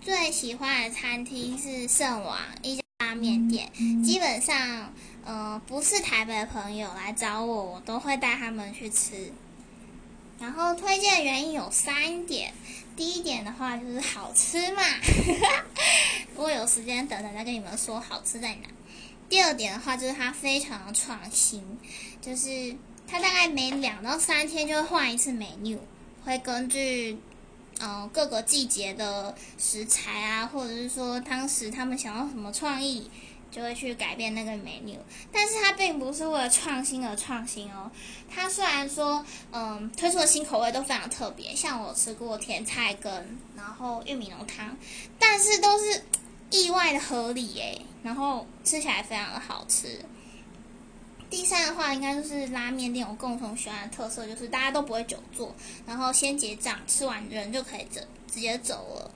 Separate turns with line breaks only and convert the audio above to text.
最喜欢的餐厅是圣王一家拉面店，基本上，呃，不是台北的朋友来找我，我都会带他们去吃。然后推荐原因有三点，第一点的话就是好吃嘛，如果有时间等等再跟你们说好吃在哪。第二点的话就是它非常的创新，就是它大概每两到三天就会换一次 menu，会根据嗯各个季节的食材啊，或者是说当时他们想要什么创意。就会去改变那个 menu，但是它并不是为了创新而创新哦。它虽然说，嗯，推出的新口味都非常特别，像我吃过甜菜根，然后玉米浓汤，但是都是意外的合理耶，然后吃起来非常的好吃。第三的话，应该就是拉面店我共同喜欢的特色，就是大家都不会久坐，然后先结账，吃完人就可以走，直接走了。